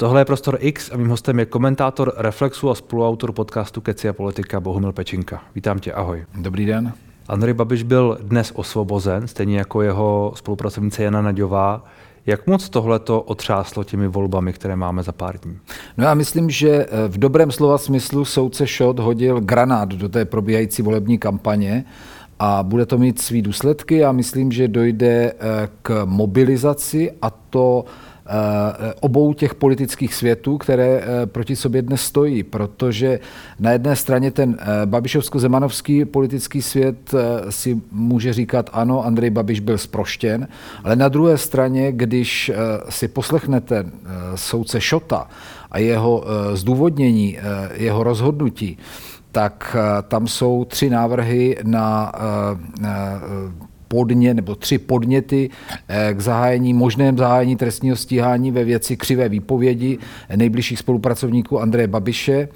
Tohle je Prostor X a mým hostem je komentátor Reflexu a spoluautor podcastu Keci a politika Bohumil Pečinka. Vítám tě, ahoj. Dobrý den. Andrej Babiš byl dnes osvobozen, stejně jako jeho spolupracovnice Jana Naďová. Jak moc tohle to otřáslo těmi volbami, které máme za pár dní? No já myslím, že eh, v dobrém slova smyslu soudce Šot hodil granát do té probíhající volební kampaně a bude to mít svý důsledky a myslím, že dojde eh, k mobilizaci a to obou těch politických světů, které eh, proti sobě dnes stojí, protože na jedné straně ten eh, babišovsko-zemanovský politický svět si může říkat, ano, Andrej Babiš byl sproštěn, ale na druhé straně, když si poslechnete soudce Šota a jeho zdůvodnění, jeho rozhodnutí, tak tam jsou tři návrhy na podně nebo tři podněty eh, k zahájení, možném zahájení trestního stíhání ve věci křivé výpovědi nejbližších spolupracovníků Andreje Babiše.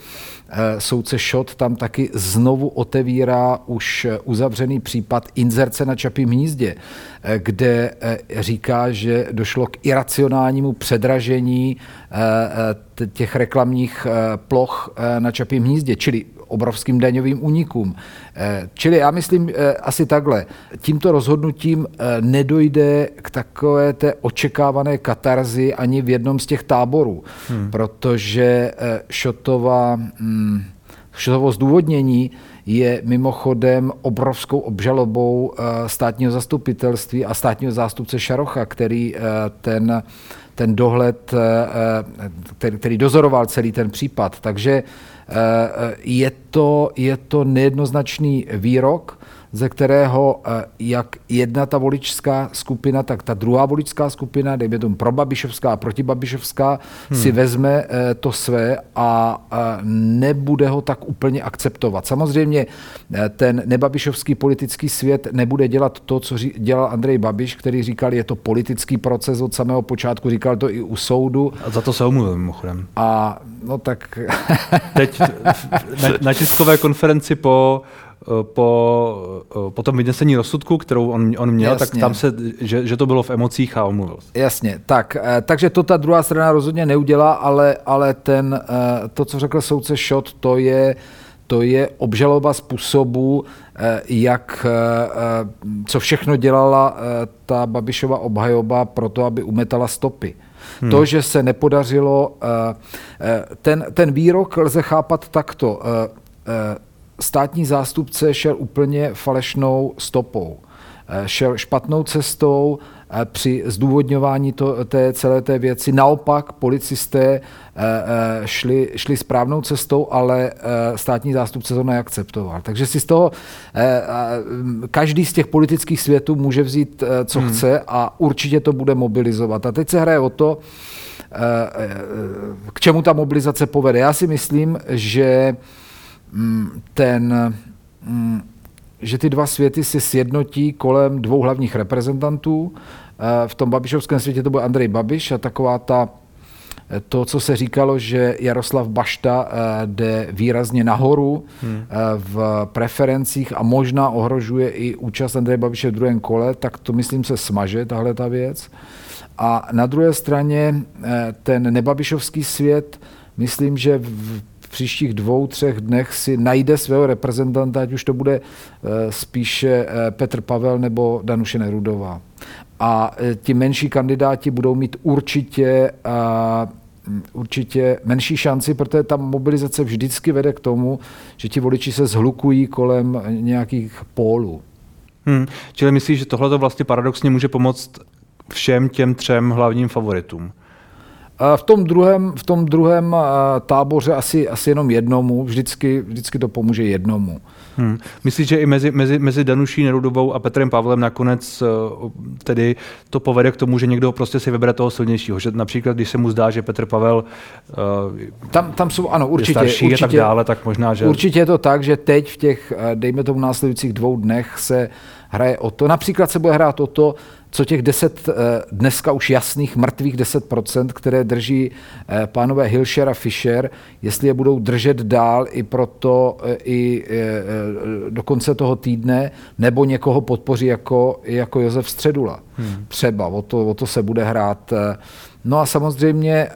Eh, soudce Šot tam taky znovu otevírá už uzavřený případ inzerce na Čapím hnízdě, eh, kde říká, že došlo k iracionálnímu předražení těch reklamních ploch na Čapím hnízdě, čili obrovským daňovým únikům. Eh, čili já myslím eh, asi takhle. Tímto rozhodnutím eh, nedojde k takové té očekávané katarzy ani v jednom z těch táborů, hmm. protože Šotova, hm, Šotovo zdůvodnění je mimochodem obrovskou obžalobou státního zastupitelství a státního zástupce Šarocha, který ten, ten dohled, který, dozoroval celý ten případ. Takže je to, je to nejednoznačný výrok, ze kterého eh, jak jedna ta voličská skupina, tak ta druhá voličská skupina, dejme tomu probabišovská a protibabišovská, hmm. si vezme eh, to své a nebude ho tak úplně akceptovat. Samozřejmě ten nebabišovský politický svět nebude dělat to, co dělal Andrej Babiš, který říkal, je to politický proces od samého počátku, říkal to i u soudu. A za to se omluvil mimochodem. A no tak... Teď na, na tiskové konferenci po po, po tom vynesení rozsudku, kterou on, on měl, Jasně. tak tam se, že, že to bylo v emocích a omluvil. Jasně, tak, eh, takže to ta druhá strana rozhodně neudělá, ale, ale ten, eh, to, co řekl soudce Šot, to je, to je obžaloba způsobu, eh, jak, co všechno dělala ta Babišova obhajoba pro to, aby umetala stopy. Hmm. To, že se nepodařilo, ten, ten výrok lze chápat takto státní zástupce šel úplně falešnou stopou. Eh, šel špatnou cestou eh, při zdůvodňování to, té celé té věci. Naopak policisté eh, šli, šli správnou cestou, ale státní zástupce to neakceptoval. Takže si z toho každý z těch politických světů může vzít, co hmm. chce a určitě to bude mobilizovat. A teď se hraje o to, k čemu ta mobilizace povede. Já si myslím, že ten, mm, že ty dva světy se sjednotí kolem dvou hlavních reprezentantů. Eh, v tom babišovském světě to byl Andrej Babiš a taková ta eh, to, co se říkalo, že Jaroslav Bašta eh, jde výrazně nahoru hmm. v preferencích a možná ohrožuje i účast Andreje Babiše v druhém kole, tak to myslím se smaže, tahle ta věc. A na druhé straně ten nebabišovský svět, myslím, že v příštích dvou, třech dnech si najde svého reprezentanta, ať už to bude eh, spíše eh, Petr Pavel nebo Danuše Nerudová. A eh, ti menší kandidáti budou mít určitě určitě menší šanci, protože ta mobilizace vždycky vede k tomu, že ti voliči se zhlukují kolem nějakých pólů. Hmm. Čili myslíš, že tohle to vlastně paradoxně může pomoct všem těm třem hlavním favoritům? V tom druhém, v tom druhém táboře asi, asi jenom jednomu, vždycky, vždycky to pomůže jednomu. Hmm. Myslíš, že i mezi, mezi, mezi Danuší Nerudovou a Petrem Pavlem nakonec eh, tedy to povede k tomu, že někdo prostě si vybere toho silnějšího? Že například, když se mu zdá, že Petr Pavel uh, tam, tam jsou, ano, určitě, je starší určitě, a tak dále, tak možná, že... Určitě je to tak, že teď v těch, eh, dejme tomu, následujících dvou dnech se hraje o to. Například se bude hrát o to, co těch 10, eh, dneska už jasných mrtvých 10%, které drží eh, pánové Hilšer a Fischer, jestli je budou držet dál i proto eh, i do konce toho týdne, nebo někoho podpoří jako, jako Josef Středula. Hmm. Třeba, o to, o to se bude hrát No a samozřejmě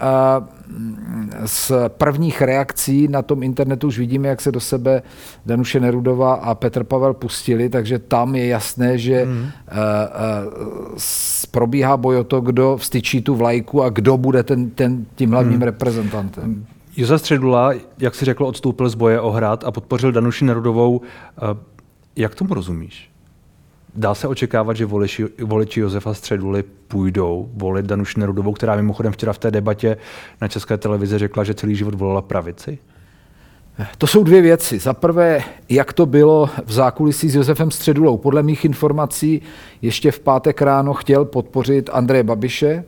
z prvních reakcí na tom internetu už vidíme, jak se do sebe Danuše Nerudová a Petr Pavel pustili, takže tam je jasné, že mm. probíhá boj o to, kdo vstyčí tu vlajku a kdo bude ten, ten, tím hlavním mm. reprezentantem. Josef Středula, jak si řekl, odstoupil z boje o hrad a podpořil Danuši Nerudovou. Jak tomu rozumíš? Dá se očekávat, že voliči, voliči Josefa Středuly půjdou volit Danuši Nerudovou, která mimochodem včera v té debatě na České televizi řekla, že celý život volila pravici? To jsou dvě věci. Za prvé, jak to bylo v zákulisí s Josefem Středulou. Podle mých informací ještě v pátek ráno chtěl podpořit Andreje Babiše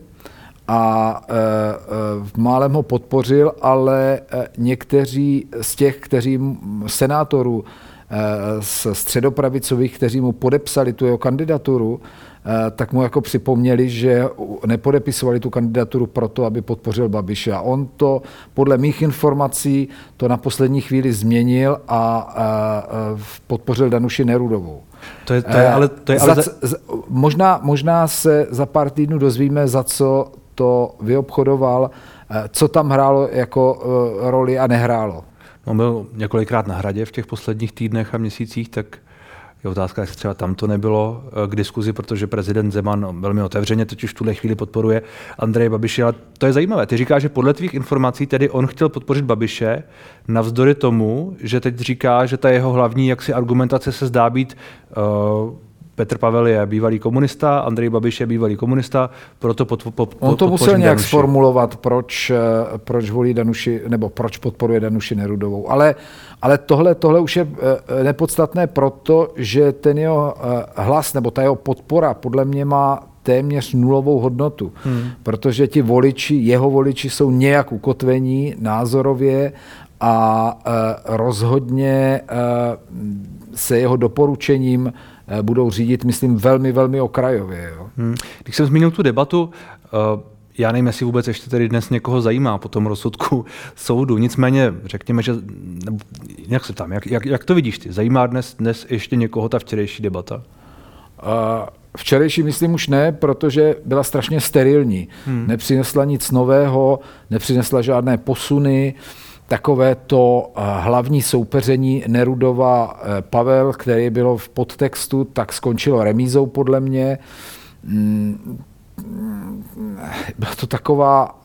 a e, e, málem ho podpořil, ale e, někteří z těch, kteří senátorů z středopravicových, kteří mu podepsali tu jeho kandidaturu, tak mu jako připomněli, že nepodepisovali tu kandidaturu proto, aby podpořil Babiše. A on to, podle mých informací, to na poslední chvíli změnil a podpořil Danuši Nerudovou. To je, to je, ale, to je ale... Za, možná, možná se za pár týdnů dozvíme, za co to vyobchodoval, co tam hrálo jako roli a nehrálo. On byl několikrát na hradě v těch posledních týdnech a měsících, tak je otázka, jestli třeba tam to nebylo eh, k diskuzi, protože prezident Zeman velmi otevřeně totiž v tuhle chvíli podporuje Andreje Babiše. Ale to je zajímavé. Ty říkáš, že podle tvých informací tedy on chtěl podpořit Babiše, navzdory tomu, že teď říká, že ta jeho hlavní jaksi argumentace se zdá být uh, Petr Pavel je bývalý komunista, Andrej Babiš je bývalý komunista, proto pod, pod, On to musel nějak Danuši. sformulovat, proč, eh, proč volí Danuši, nebo proč podporuje Danuši Nerudovou. Ale, ale tohle, tohle už je eh, nepodstatné proto, že ten jeho eh, hlas, nebo ta jeho podpora podle mě má téměř nulovou hodnotu, hmm. protože ti voliči, jeho voliči jsou nějak ukotvení názorově a rozhodně se jeho doporučením Eh, budou řídit, myslím, velmi, velmi okrajově. Jo. Hmm. Když jsem zmínil tu debatu, já nevím, jestli vůbec ještě tady dnes někoho zajímá po tom rozsudku soudu. Nicméně řekněme, že jak se tam, jak, jak, jak to vidíš ty? Zajímá dnes, dnes ještě někoho ta včerejší debata? Uh, Včerejší myslím už ne, protože byla strašně sterilní. Hmm. Nepřinesla nic nového, nepřinesla žádné posuny. Uh, takové to eh, hlavní soupeření Nerudova eh, Pavel, který bylo v podtextu, tak skončilo remízou podle mě. Mm, byla to taková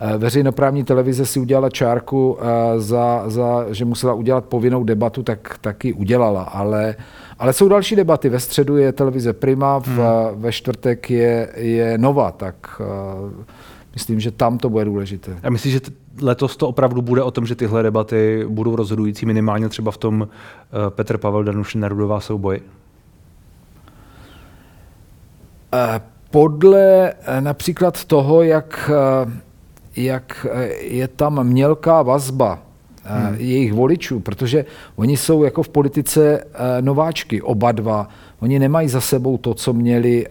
eh, veřejnoprávní televize si udělala čárku za, za že musela udělat povinnou debatu, tak taky udělala, ale, ale jsou další debaty. Ve středu je televize Prima, v, hmm. ve čtvrtek je, je Nova, tak myslím, že tam to bude důležité. A myslíš, že letos to opravdu bude o tom, že tyhle debaty budou rozhodující minimálně třeba v tom eh, Petr Pavel Danuš Nerudová souboji? Eh, podle eh, například toho, jak, jak je tam mělká vazba hmm. jejich voličů, protože oni jsou jako v politice nováčky, oba dva. Oni nemají za sebou to, co měli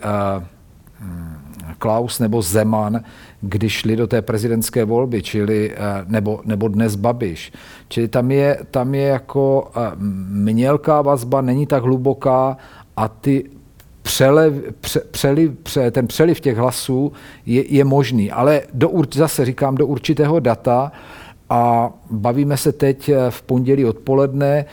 hmm, Klaus nebo Zeman, když šli do té prezidentské volby, čili, eh, nebo, nebo dnes Babiš. Čili tam je, tam je jako eh, mělká vazba, není tak hluboká a ty přelev, pře, přeliv, pře, ten přeliv těch hlasů je, je možný. Ale do, zase říkám, do určitého data a bavíme se teď eh, v pondělí odpoledne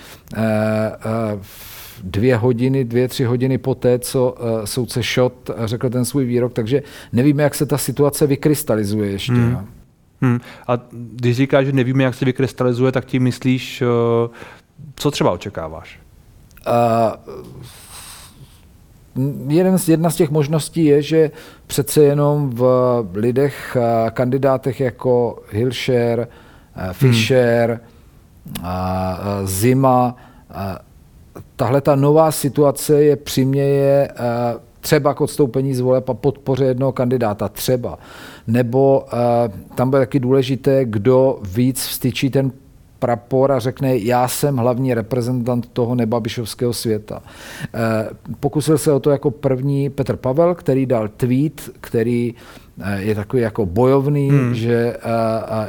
dvě hodiny, dvě, tři hodiny poté, co uh, soudce Šot řekl ten svůj výrok, takže nevíme, jak se ta situace vykrystalizuje ještě. Hmm. No. Hmm. A když říkáš, že nevíme, jak se vykrystalizuje, tak tím myslíš, uh, co třeba očekáváš? Uh, jeden z, jedna z těch možností je, že přece jenom v lidech, kandidátech jako Hilšer, Fischer, hmm. Zima, tahle ta nová situace je přiměje eh, třeba k odstoupení z voleb a podpoře jednoho kandidáta, třeba. Nebo eh, tam bude taky důležité, kdo víc vstyčí ten prapor a řekne, já jsem hlavní reprezentant toho nebabišovského světa. Eh, pokusil se o to jako první Petr Pavel, který dal tweet, který je takový jako bojovný, hmm. že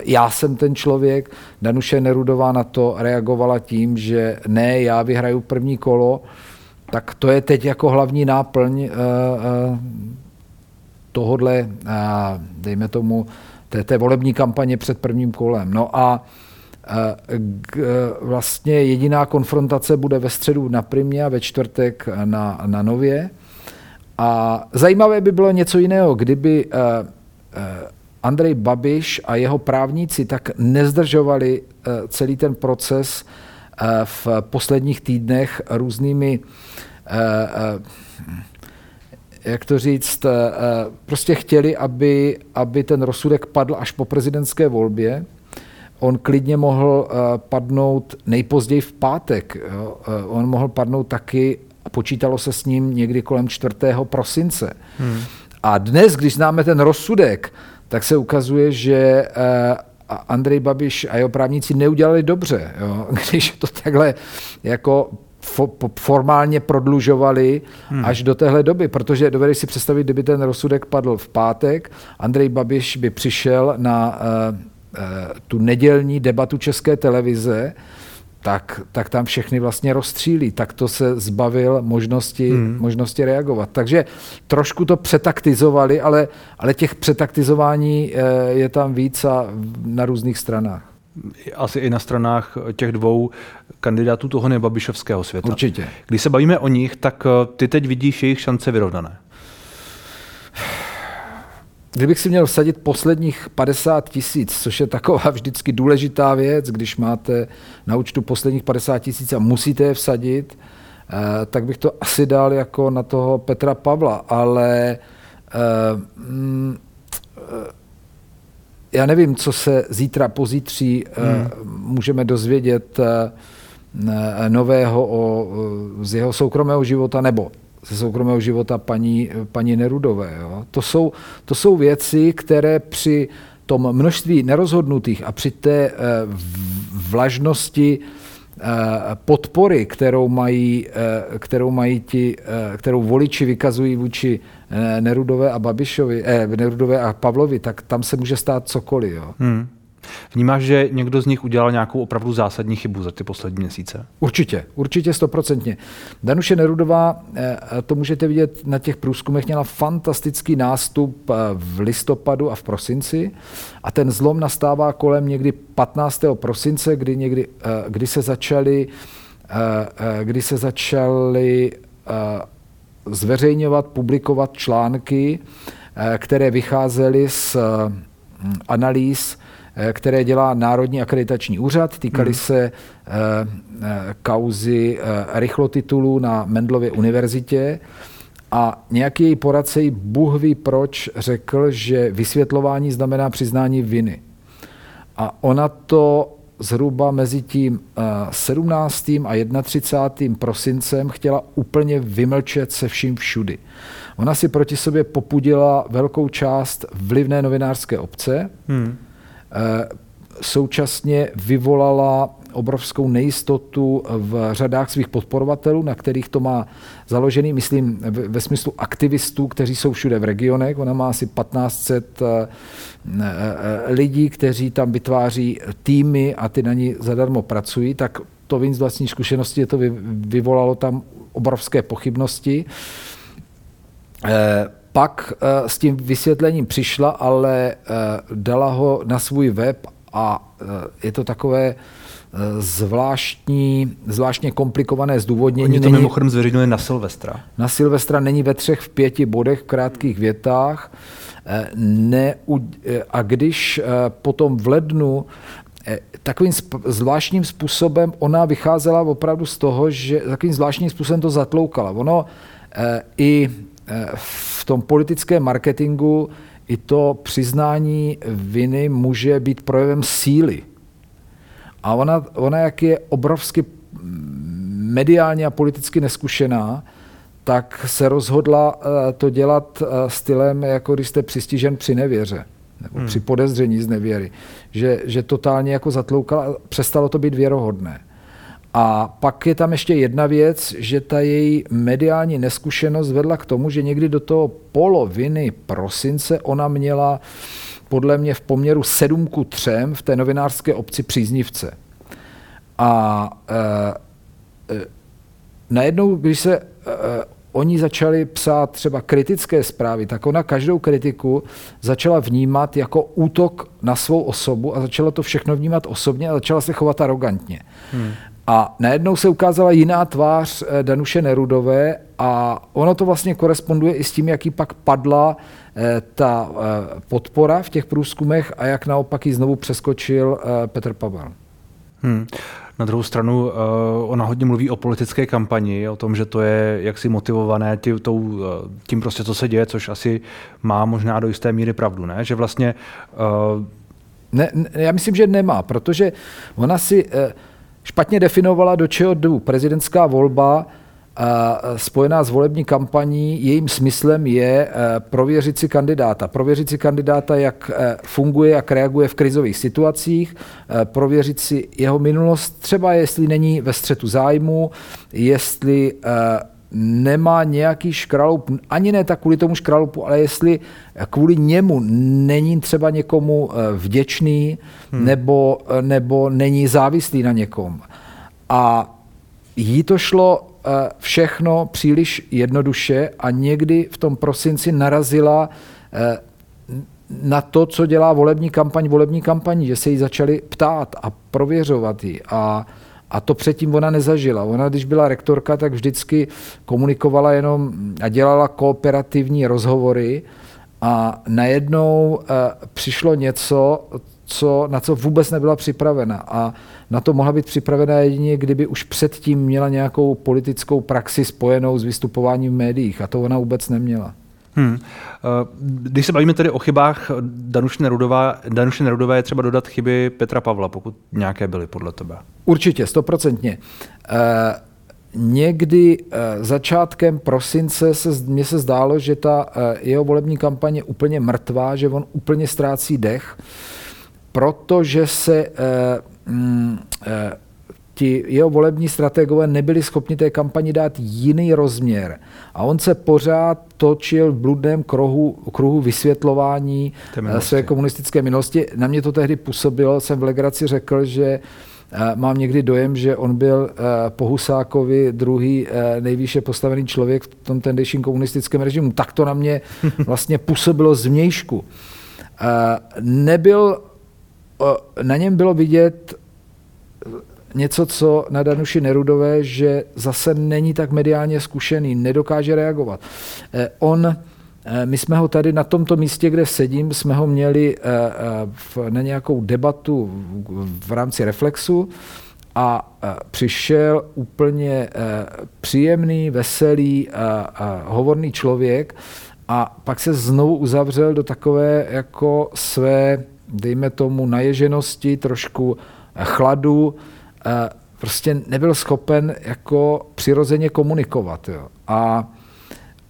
já jsem ten člověk. Danuše Nerudová na to reagovala tím, že ne, já vyhraju první kolo, tak to je teď jako hlavní náplň tohodle, dejme tomu, té, té volební kampaně před prvním kolem. No a vlastně jediná konfrontace bude ve středu na Primě a ve čtvrtek na, na Nově. A zajímavé by bylo něco jiného, kdyby Andrej Babiš a jeho právníci tak nezdržovali celý ten proces v posledních týdnech různými jak to říct, prostě chtěli, aby, aby ten rozsudek padl až po prezidentské volbě. On klidně mohl padnout nejpozději v pátek. Jo. On mohl padnout taky, a počítalo se s ním někdy kolem 4. prosince. Hmm. A dnes, když známe ten rozsudek, tak se ukazuje, že Andrej Babiš a jeho právníci neudělali dobře, jo? když to takhle jako formálně prodlužovali hmm. až do téhle doby, protože dovedeš si představit, kdyby ten rozsudek padl v pátek, Andrej Babiš by přišel na tu nedělní debatu České televize, tak, tak tam všechny vlastně rozstřílí. Tak to se zbavil možnosti, hmm. možnosti reagovat. Takže trošku to přetaktizovali, ale, ale těch přetaktizování eh, je tam víc a na různých stranách. Asi i na stranách těch dvou kandidátů toho nebabišovského světa. Určitě. Když se bavíme o nich, tak eh, ty teď vidíš jejich šance vyrovnané. Kdybych si měl vsadit posledních 50 tisíc, což je taková vždycky důležitá věc, když máte na účtu posledních 50 tisíc a musíte je vsadit, eh, tak bych to asi dal jako na toho Petra Pavla, ale eh, mm, eh, já nevím, co se zítra, pozítří hmm. můžeme dozvědět nového o, z jeho soukromého života, nebo ze soukromého života paní, paní Nerudové. Jo. To, jsou, to jsou věci, které při tom množství nerozhodnutých a při té eh, vlažnosti eh, podpory, kterou mají, eh, kterou mají ti, kterou voliči vykazují vůči Nerudové a Babišovi, eh, Nerudové a Pavlovi, tak tam se může stát cokoliv. Jo. Hmm. Vnímáš, že někdo z nich udělal nějakou opravdu zásadní chybu za ty poslední měsíce? Určitě, určitě stoprocentně. Danuše Nerudová, eh, to můžete vidět na těch průzkumech, měla fantastický nástup eh, v listopadu a v prosinci a ten zlom nastává kolem někdy 15. prosince, kdy, někdy, eh, kdy se začaly kdy se začaly zveřejňovat, publikovat články, které vycházely z analýz Eh, které dělá Národní akreditační úřad. Týkaly hmm. se eh, eh, kauzy rychlotitulů na Mendlově univerzitě. A nějaký její poradce jí Bůh ví proč řekl, že vysvětlování znamená přiznání viny. A ona to zhruba mezi tím 17. a 31. prosincem chtěla úplně vymlčet se vším všudy. Ona si proti sobě popudila velkou část vlivné novinářské obce, hmm. Eh, současně vyvolala obrovskou nejistotu v řadách svých podporovatelů, na kterých to má založený, myslím, ve smyslu aktivistů, kteří jsou všude v regionech. Ona má asi 1500 eh, eh, lidí, kteří tam vytváří týmy a ty na ní zadarmo pracují, tak to vím z vlastní zkušenosti, to vyvolalo tam obrovské pochybnosti pak eh, s tím vysvětlením přišla, ale eh, dala ho na svůj web a eh, je to takové zvláštní, zvláštně komplikované zdůvodnění. Oni to není, mimochodem zveřejňuje na Silvestra. Na Silvestra není ve třech, v pěti bodech, v krátkých větách. Ne, a když potom v lednu takovým zvláštním způsobem ona vycházela opravdu z toho, že takovým zvláštním způsobem to zatloukala. Ono i v tom politickém marketingu i to přiznání viny může být projevem síly. A ona, ona jak je obrovsky mediálně a politicky neskušená, tak se rozhodla eh, to dělat eh, stylem, jako když jste přistižen při nevěře nebo hmm. při podezření z nevěry. Že, že totálně jako zatloukala, přestalo to být věrohodné. A pak je tam ještě jedna věc, že ta její mediální neskušenost vedla k tomu, že někdy do toho poloviny prosince ona měla podle mě v poměru 7 ku 3 v té novinářské obci příznivce. A e, e, najednou, když se e, oni začali psát třeba kritické zprávy, tak ona každou kritiku začala vnímat jako útok na svou osobu a začala to všechno vnímat osobně a začala se chovat arrogantně. Hmm. A najednou se ukázala jiná tvář eh, Danuše Nerudové a ono to vlastně koresponduje i s tím, jaký pak padla eh, ta eh, podpora v těch průzkumech a jak naopak ji znovu přeskočil Petr Pavel. Hmm. Na druhou stranu, ona hodně mluví o politické kampani, o tom, že to je jaksi motivované tím, tím prostě, co se děje, což asi má možná do jisté míry pravdu, ne? Že vlastně... Ne, ne, já myslím, že nemá, protože ona si špatně definovala, do čeho jdu. Prezidentská volba spojená s volební kampaní, jejím smyslem je e, prověřit si kandidáta. Prověřit si kandidáta, jak e, funguje, jak reaguje v krizových situacích, e, prověřit si jeho minulost, třeba jestli není ve střetu zájmu, jestli nemá nějaký škraloup, ani ne tak kvůli tomu škraloupu, ale jestli kvůli němu není třeba někomu eh, vděčný hmm. nebo, eh, nebo není závislý na někom. A jí to šlo eh, všechno příliš jednoduše a někdy v tom prosinci narazila na to, co dělá volební kampaň, volební kampaní, že se jí začali ptát a prověřovat ji. A a to předtím ona nezažila. Ona, když byla rektorka, tak vždycky komunikovala jenom a dělala kooperativní rozhovory a najednou eh, přišlo něco, co, na co vůbec nebyla připravena. A na to mohla být připravena jedině, kdyby už předtím měla nějakou politickou praxi spojenou s vystupováním v médiích. A to ona vůbec neměla. Hmm. Eh, když se bavíme tedy o chybách Danuše Nerudové, Danuše Nerudové je třeba dodat chyby Petra Pavla, pokud nějaké byly podle tebe. Určitě, stoprocentně. Eh, někdy eh, začátkem prosince se, mně se zdálo, že ta jeho volební kampaně je úplně mrtvá, že on úplně ztrácí dech, protože se mm, ti jeho volební strategové nebyli schopni té kampani dát jiný rozměr. A on se pořád točil v bludném kruhu, kruhu vysvětlování eh, své komunistické minulosti. Na mě to tehdy působilo, jsem v legraci řekl, že eh, mám někdy dojem, že on byl eh, po Husákovi druhý nejvýše postavený člověk v tom tehdejším komunistickém režimu. Tak to na mě vlastně působilo zvnějšku. Nebyl, na něm bylo vidět něco, co na Danuši Nerudové, že zase není tak mediálně zkušený, nedokáže reagovat. Eh, on, eh, my jsme ho tady na tomto místě, kde sedím, jsme ho měli eh, na nějakou debatu v rámci Reflexu a přišel úplně příjemný, veselý, hovorný člověk a pak se znovu uzavřel do takové jako své, dejme tomu, naježenosti, trošku chladu, prostě nebyl schopen jako přirozeně komunikovat. Jo. A,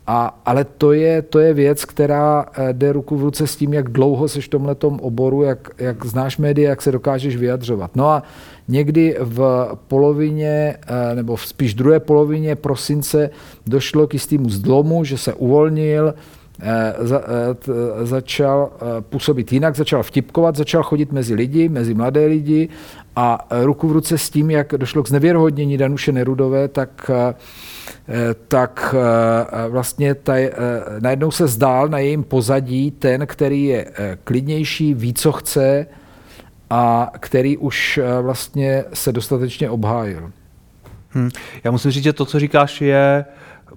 a, ale to je, to je věc, která eh, jde ruku v ruce s tím, jak dlouho jsi v tomhle oboru, jak, jak znáš média, jak se dokážeš vyjadřovat. No a někdy v polovině, eh, nebo spíš druhé polovině prosince došlo k jistému zlomu, že se uvolnil, eh, za, začal působit jinak, začal vtipkovat, začal chodit mezi lidi, mezi mladé lidi a ruku v ruce s tím, jak došlo k znevěrhodnění Danuše Nerudové, tak, eh, tak eh, vlastně taj, eh, najednou se zdál na jejím pozadí ten, který je klidnější, ví, co chce a který už vlastně se dostatečně obhájil. Hmm. Já musím říct, že to, co říkáš, je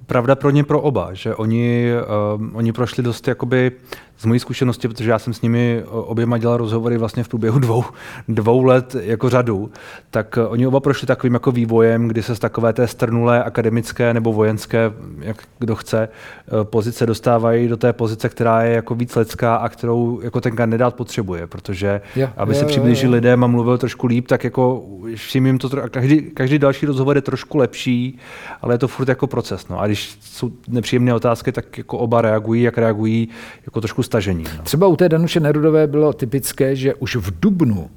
pravda pro ně pro oba, že oni, uh, oni prošli dost jakoby z mojí zkušenosti, protože já jsem s nimi oběma dělal rozhovory vlastně v průběhu dvou, dvou let jako řadu, tak uh, oni oba prošli takovým jako vývojem, kdy se z takové té strnulé akademické nebo vojenské, jak kdo chce, uh, pozice dostávají do té pozice, která je jako víc lidská a kterou jako ten kandidát potřebuje, protože jo, aby jo, se přiblížil lidem a mluvil trošku líp, tak jako všim jim to, každý, každý další rozhovor je trošku lepší, ale je to furt jako proces. No. A když jsou nepříjemné otázky, tak jako oba reagují, jak reagují jako trošku stažení. No. Třeba u té Danuše Nerudové bylo typické, že už v Dubnu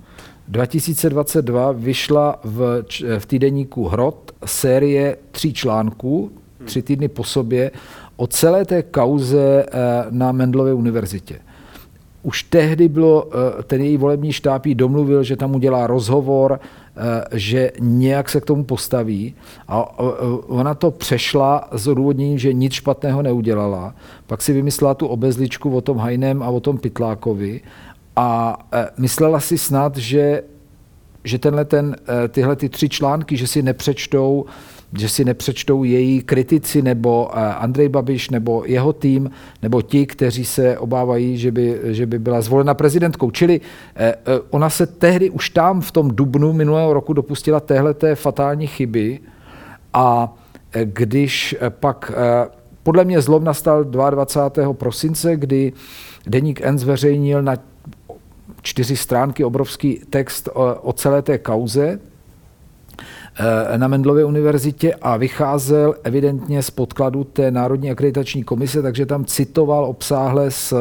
2022 vyšla v, v týdeníku Hrot série tří článků, tři týdny po sobě, o celé té kauze eh, na Mendlově univerzitě. už tehdy bylo, ten její volební štáb jí domluvil, že tam udělá rozhovor, že nějak se k tomu postaví a ona to přešla s odůvodněním, že nic špatného neudělala. Pak si vymyslela tu obezličku o tom Hajnem a o tom Pytlákovi a myslela si snad, že že tenhle ten, eh, tyhle ty tři články, že si nepřečtou že si nepřečtou její kritici nebo eh, Andrej Babiš nebo jeho tým nebo ti, kteří se obávají, že by, že by byla zvolena prezidentkou. Čili eh, ona se tehdy už tam v tom dubnu minulého roku dopustila téhleté fatální chyby a když pak podle mě zlom nastal 22. prosince, kdy Deník N zveřejnil na čtyři stránky, obrovský text o, o celé té kauze eh, na Mendlově univerzitě a vycházel evidentně z podkladu té Národní akreditační komise, takže tam citoval obsáhle z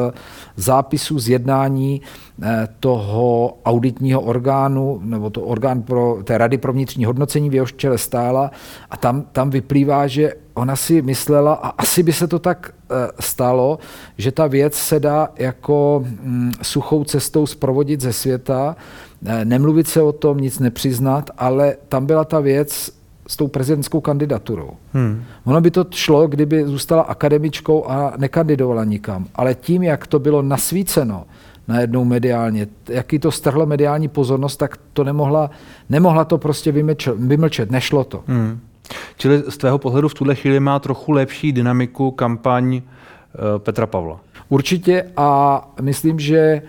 zápisu z jednání eh, toho auditního orgánu, nebo to orgán pro, té Rady pro vnitřní hodnocení, v jehož čele stála. A tam, tam vyplývá, že ona si myslela, a asi by se to tak eh, stalo, že ta věc se dá jako mm, suchou cestou zprovodit ze světa, eh, nemluvit se o tom, nic nepřiznat, ale tam byla ta věc s tou prezidentskou kandidaturou. Hmm. Ono by to šlo, kdyby zůstala akademičkou a nekandidovala nikam. Ale tím, jak to bylo nasvíceno najednou mediálně, jaký to strhlo mediální pozornost, tak to nemohla, nemohla to prostě vymlčet, vymlčet nešlo to. Hmm. Čili z tvého pohledu v tuhle chvíli má trochu lepší dynamiku kampaň eh, Petra Pavla. Určitě a myslím, že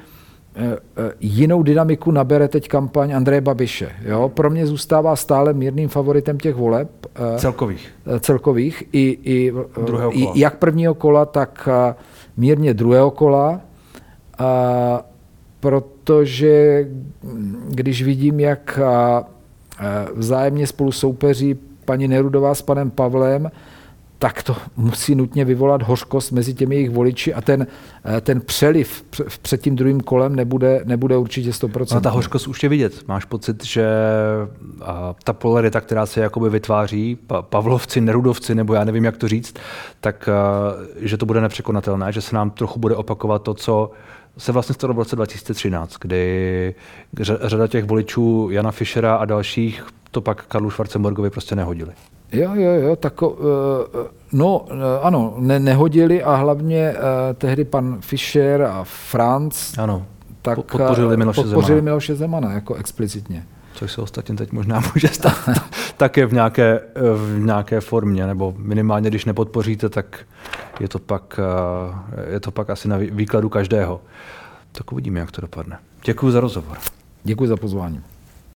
jinou dynamiku nabere teď kampaň Andreje Babiše. Jo? Pro mě zůstává stále mírným favoritem těch voleb. Celkových. Celkových. I, i, i jak prvního kola, tak mírně druhého kola. A protože když vidím, jak vzájemně spolu soupeří paní Nerudová s panem Pavlem, tak to musí nutně vyvolat hořkost mezi těmi jejich voliči a ten, eh, ten přeliv před tím druhým kolem nebude, nebude určitě 100%. A ta hořkost už je vidět. Máš pocit, že ta polarita, která se jakoby vytváří, Pavlovci, Nerudovci, nebo já nevím, jak to říct, tak eh, že to bude nepřekonatelné, že se nám trochu bude opakovat to, co se vlastně stalo v roce 2013, kdy řada těch voličů Jana Fischera a dalších to pak Karlu Schwarzenbergovi prostě nehodili. Jo, jo, jo, tak, uh, no ano, ne, nehodili a hlavně uh, tehdy pan Fischer a Franz ano, tak, podpořili Miloše podpořili Zemana. Miloše Zemana jako explicitně. Což se ostatně teď možná může stát také v nějaké, v nějaké formě, nebo minimálně když nepodpoříte, tak je to pak, je to pak asi na výkladu každého. Tak uvidíme, jak to dopadne. Děkuji za rozhovor. Děkuji za pozvání.